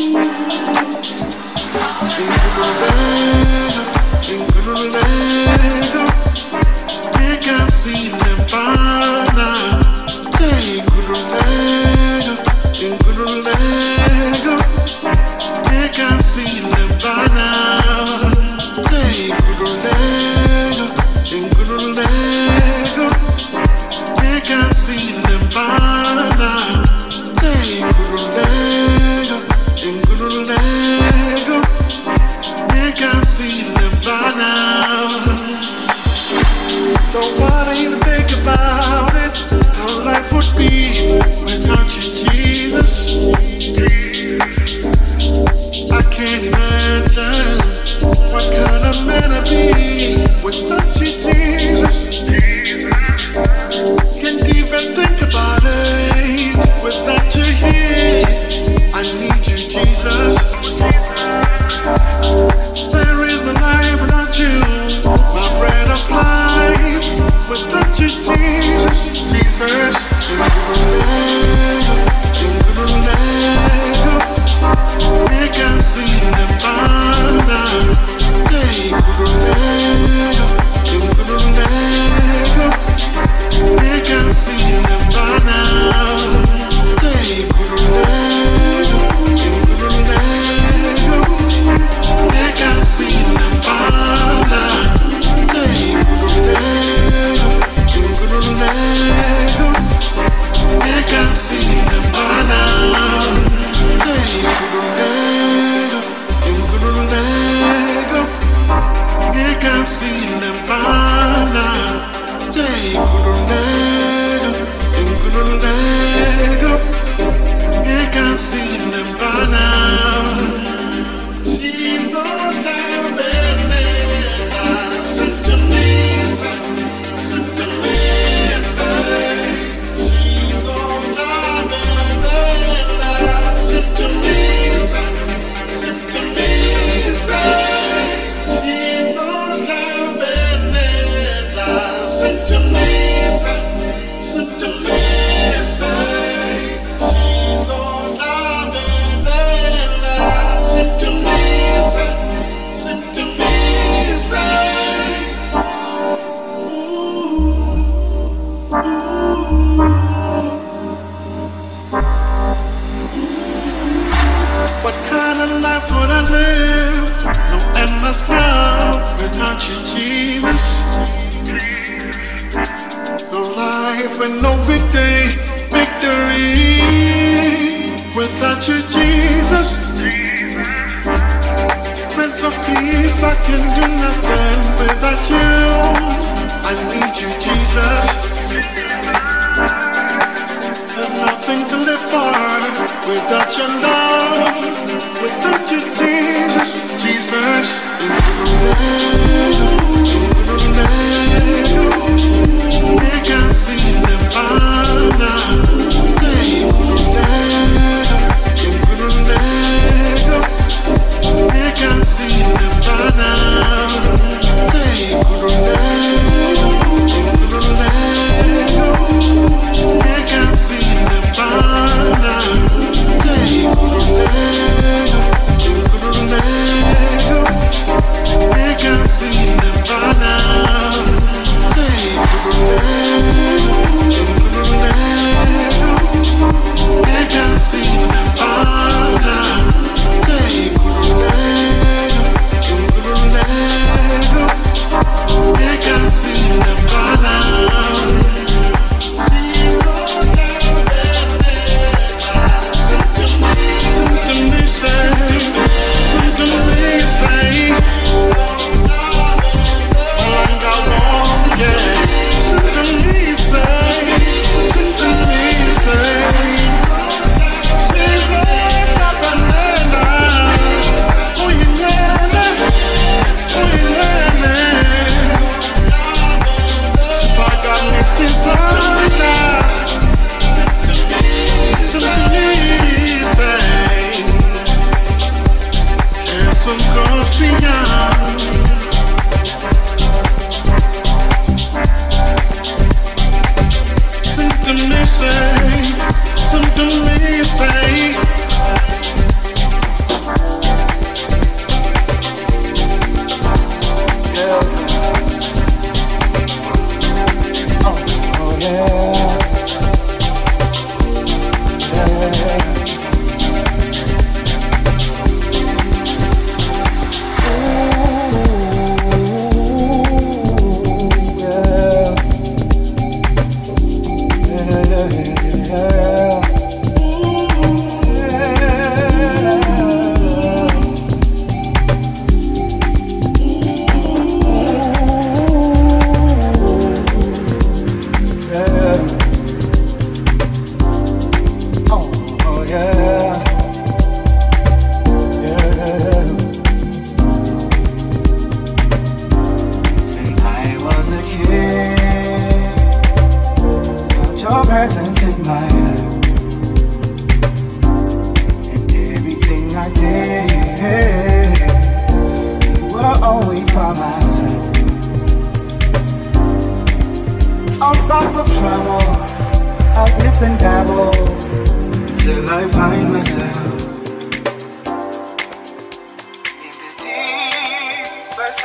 incredible, eh? incredible. Eh?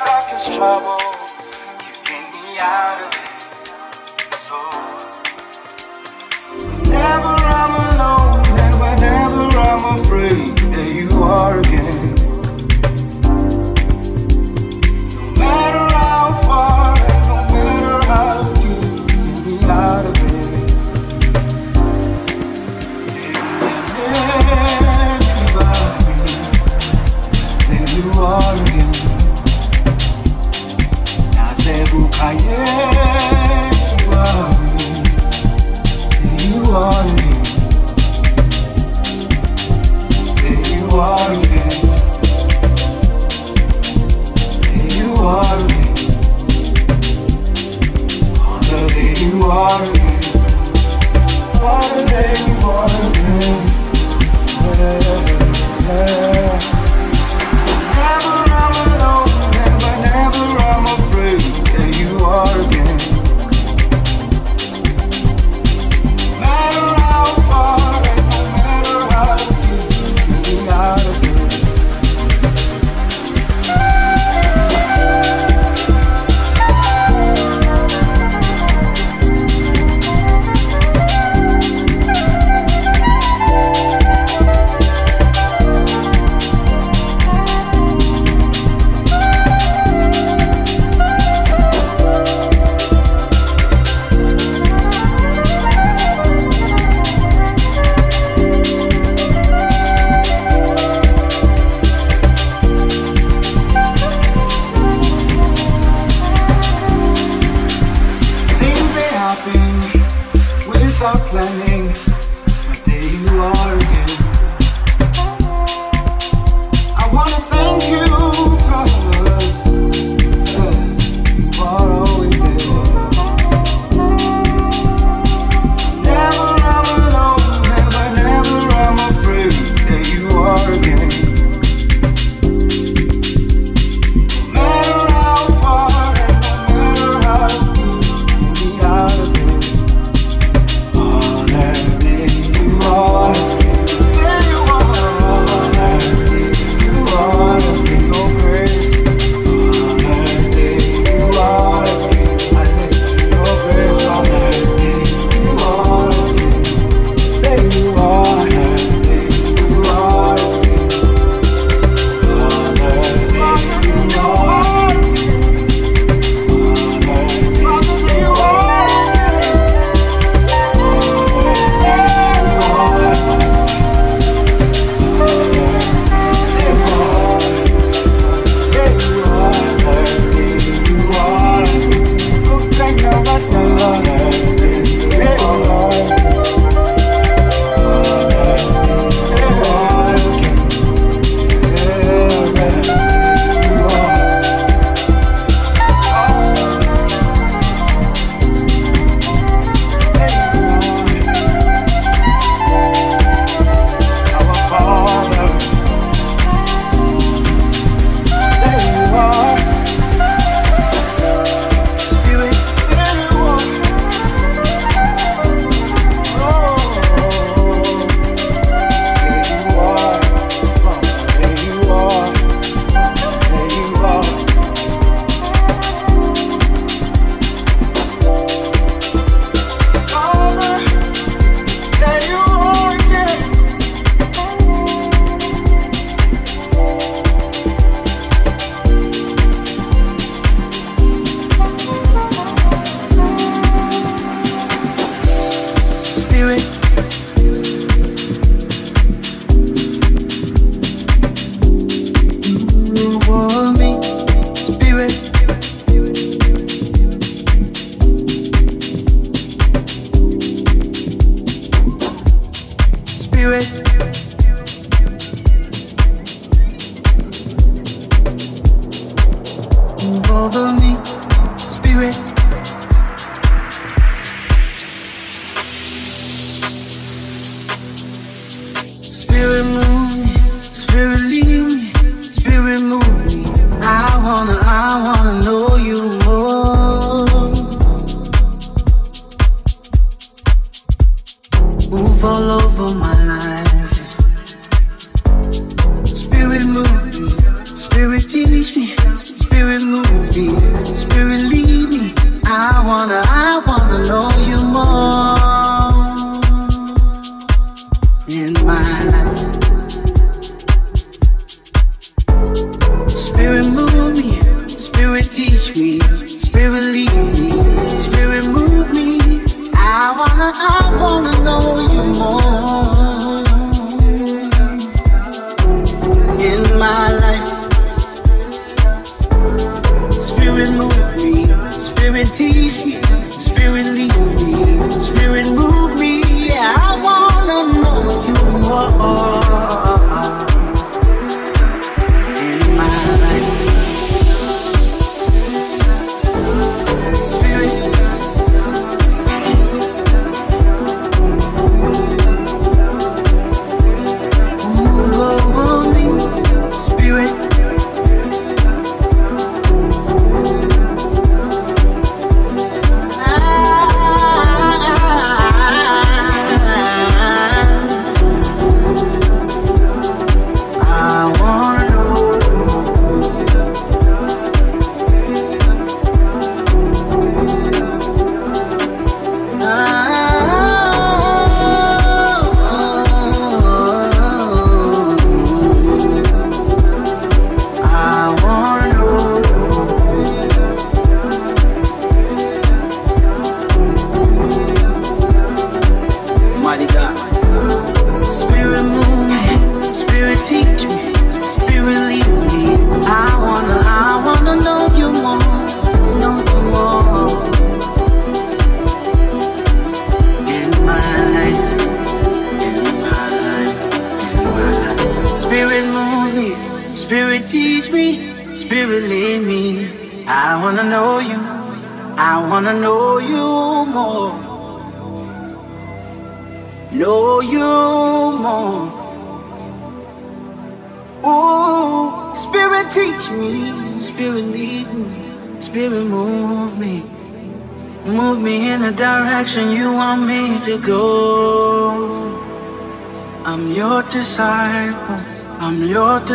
Darkest trouble. You get me out of it. So whenever I'm alone and whenever I'm afraid, there you are again.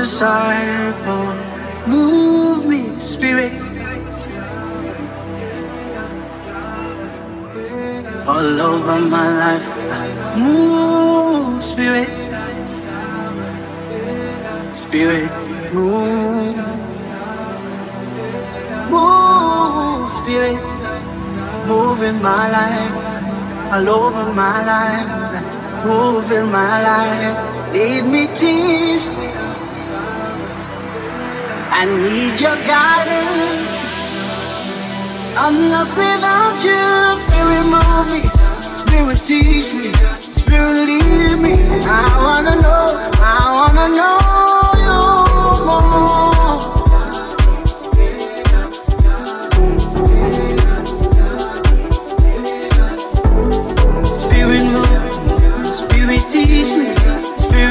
Disciple. Move me, Spirit. All over my life. Move, Spirit. Spirit, move. Move, Spirit. Move in my life. All over my life. Move in my life. Lead me, teach I need your guidance. I'm lost without you. Spirit, move me. Spirit, teach me. Spirit, lead me. I wanna know. I wanna know you more. Spirit, move. Spirit, teach me. Spirit,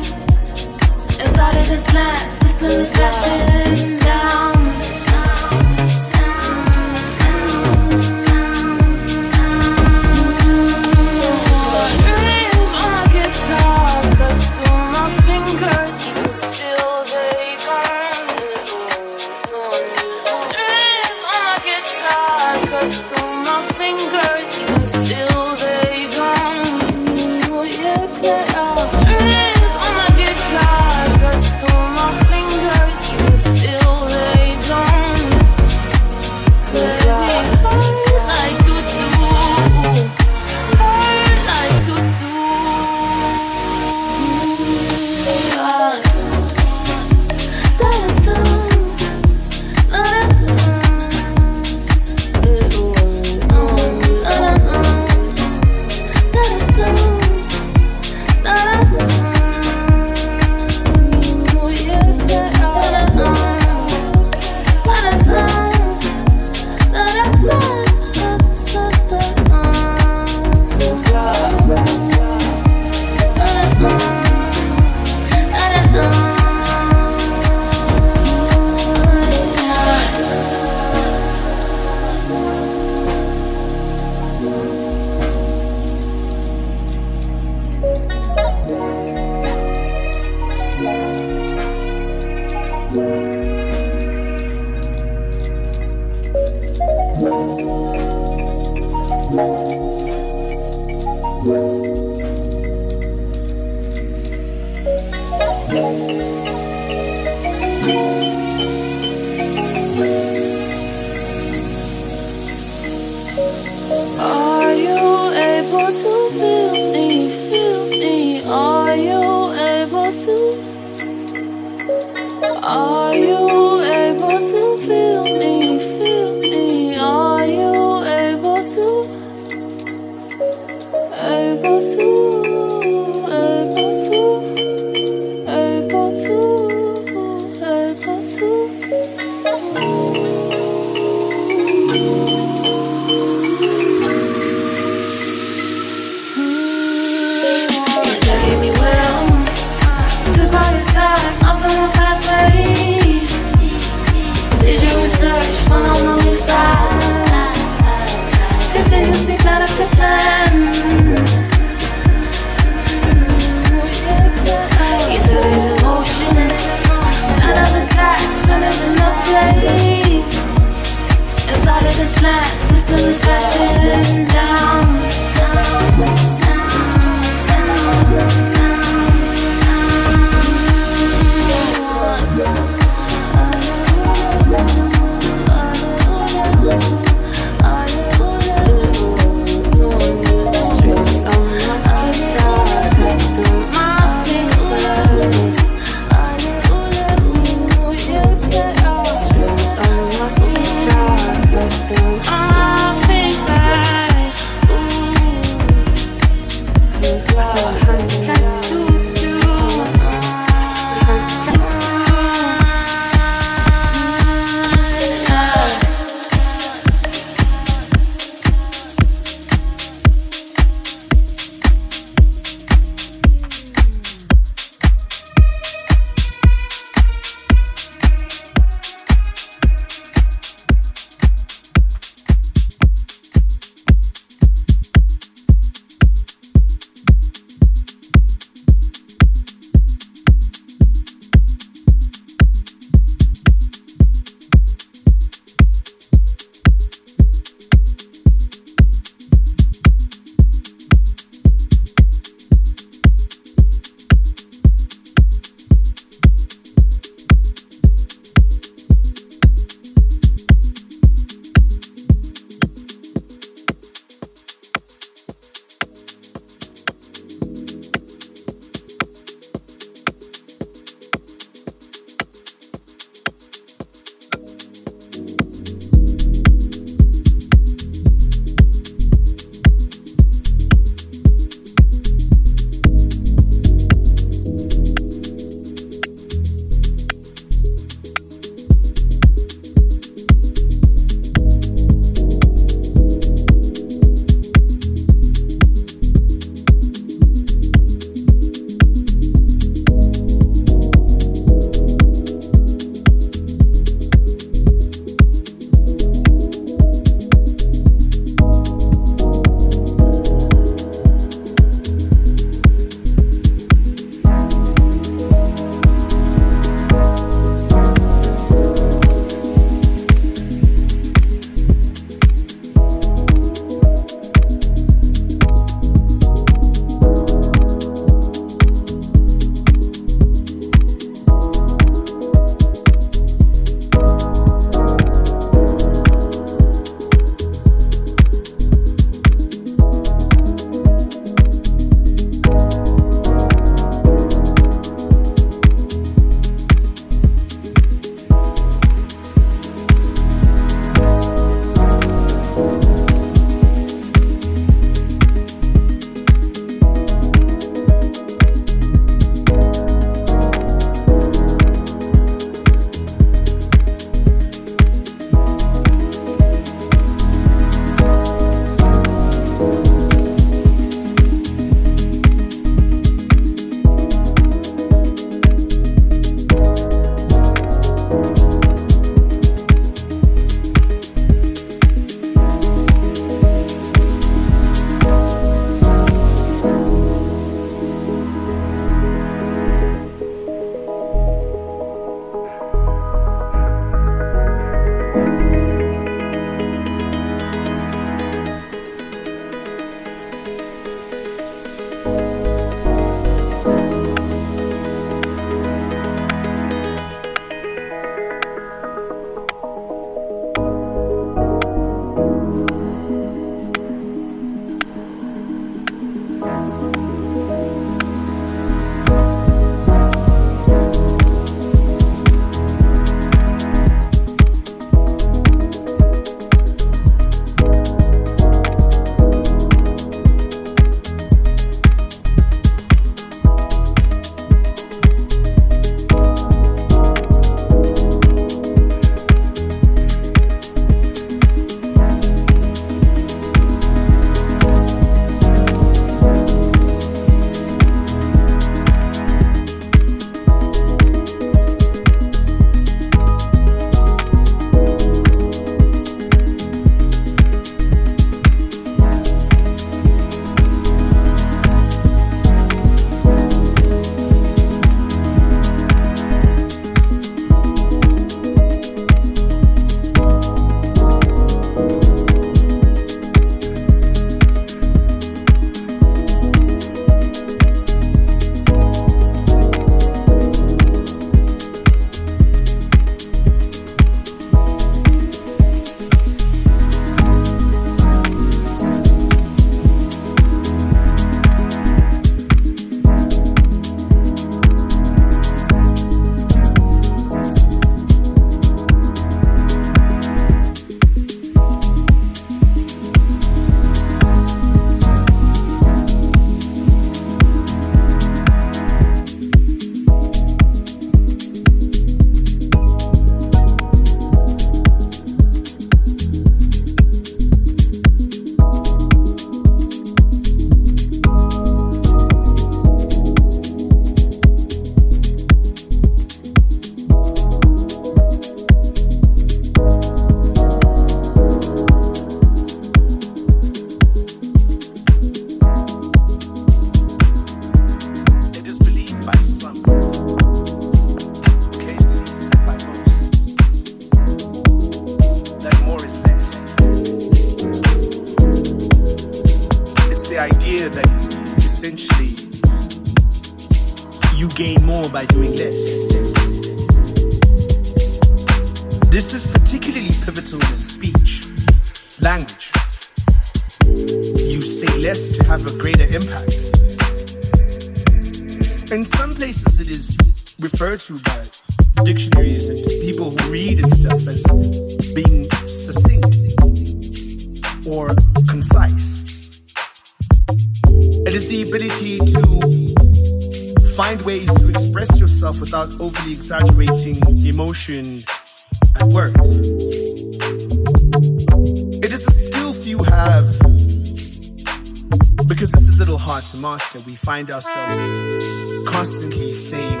constantly saying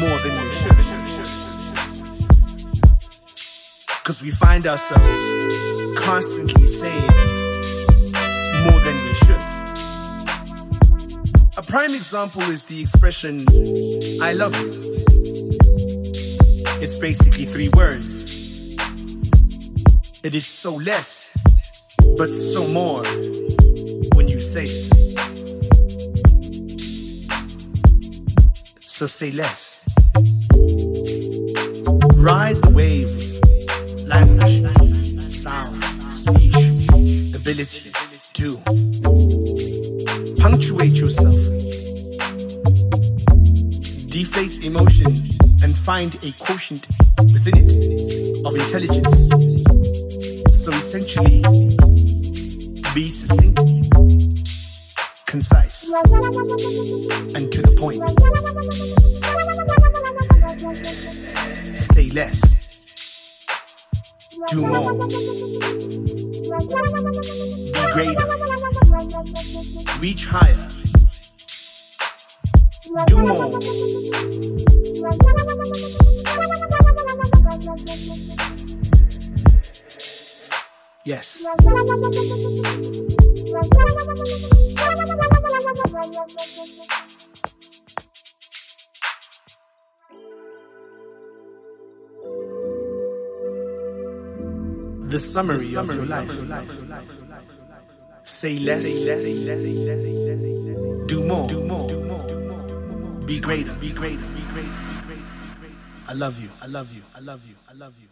more than we should. Because we find ourselves constantly saying more than we should. A prime example is the expression, I love you. It's basically three words. It is so less, but so more when you say it. So say less. Ride the wave language, sound, speech, ability, do. Punctuate yourself. Deflate emotion and find a quotient within it of intelligence. So essentially, be succinct, reach higher, do more. Yes. The summary, the summary of your life. Say less. Do more. Do more. Be greater. Be greater. Be greater. Love you. I love you. I love you. I love you. I love you.